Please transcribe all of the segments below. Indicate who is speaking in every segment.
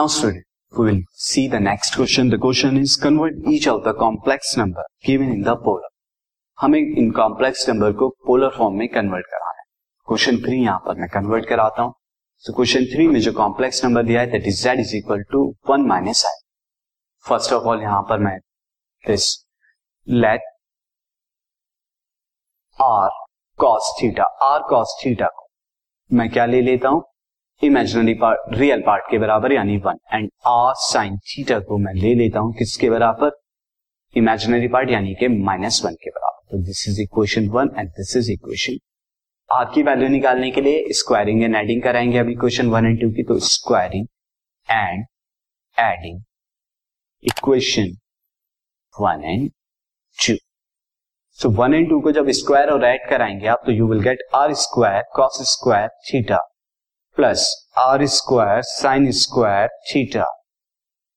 Speaker 1: Now student, we will see the next question. The question is convert each of the complex number given in the polar. हमें इन complex number को polar form में convert कराना है question three यहाँ पर मैं convert कराता हूँ तो क्वेश्चन थ्री में जो कॉम्प्लेक्स नंबर दिया है that is Z is equal to one minus i first of all यहाँ पर मैं this let r cos theta r cos theta को मैं क्या ले लेता हूँ इमेजिनरी पार्ट रियल पार्ट के बराबर यानी one and r sine theta को मैं ले लेता हूँ किसके बराबर? इमेजिनरी पार्ट यानी कि माइनस वन के बराबर. तो this is equation one and this is equation r की वैल्यू निकालने के लिए स्क्वायरिंग एंड एडिंग कराएँगे अभी क्वेश्चन वन एंड टू की तो squaring and adding equation one and two so one and two को जब स्क्वायर और एड कराएँगे आप तो you will get r square cos square theta plus r square sine square theta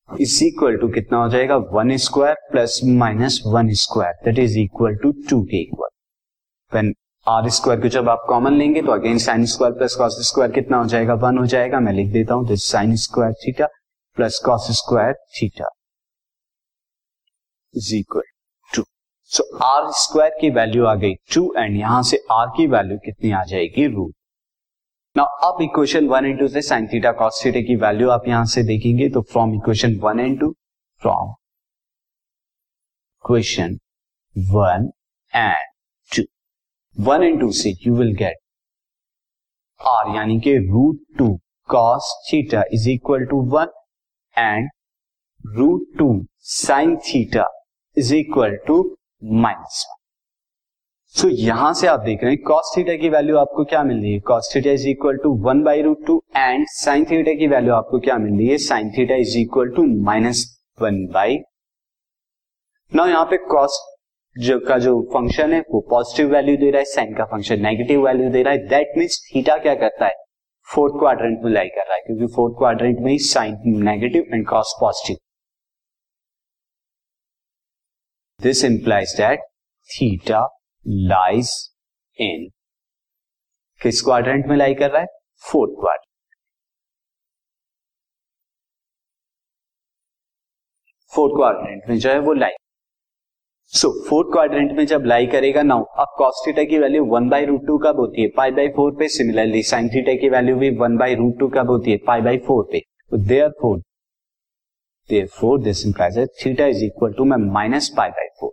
Speaker 1: is equal to कितना हो जाएगा? One square plus minus one square. That is equal to two के इक्वल वेन आर स्क्वायर को जब आप common लेंगे तो again sine square plus cos square कितना हो जाएगा? वन हो जाएगा। मैं लिख देता हूँ this sine square theta plus cos square theta is equal to so r square की वैल्यू आ गई टू एंड यहाँ से आर की वैल्यू कितनी आ जाएगी? रूट नाउ अब इक्वेशन वन एंड टू से साइन थीटा कॉस थीटा की वैल्यू आप यहाँ से देखेंगे तो from equation one and two from equation one and two one and two से यू विल गेट आर यानी कि root two cos theta is equal to one and root two sine theta is equal to minus one so so, यहाँ से आप देख रहे हैं cos theta की वैल्यू आपको क्या मिल रही है? Cos theta is equal to one by root two and sine theta की वैल्यू आपको क्या मिल रही है? Sine theta is equal to minus one by ना यहाँ पे कॉस जो का जो फ़ंक्शन है वो पॉजिटिव वैल्यू दे रहा है साइन का फ़ंक्शन नेगेटिव वैल्यू दे रहा है। दैट मीन्स थीटा क्या करता है? फोर्थ क्वाड्रेंट में लाई कर रहा है क्योंकि फोर्थ क्वाड्रेंट में ही sine negative and cos positive this implies that theta lies in किस क्वाड्रेंट में लाई कर रहा है? फोर्थ क्वाड्रेंट फोर्थ क्वाड्रेंट में जो है वो लाई सो फोर्थ क्वाड्रेंट में जब लाई करेगा नाउ अब कॉस्टिटा की value one by root two कब होती है? पाई बाई फोर पे. सिमिलरली साइन थीटा की वैल्यू भी वन बाई रूट टू कब होती है? पाई बाई फोर पे. Therefore therefore this implies theta is equal to मैं minus pi by four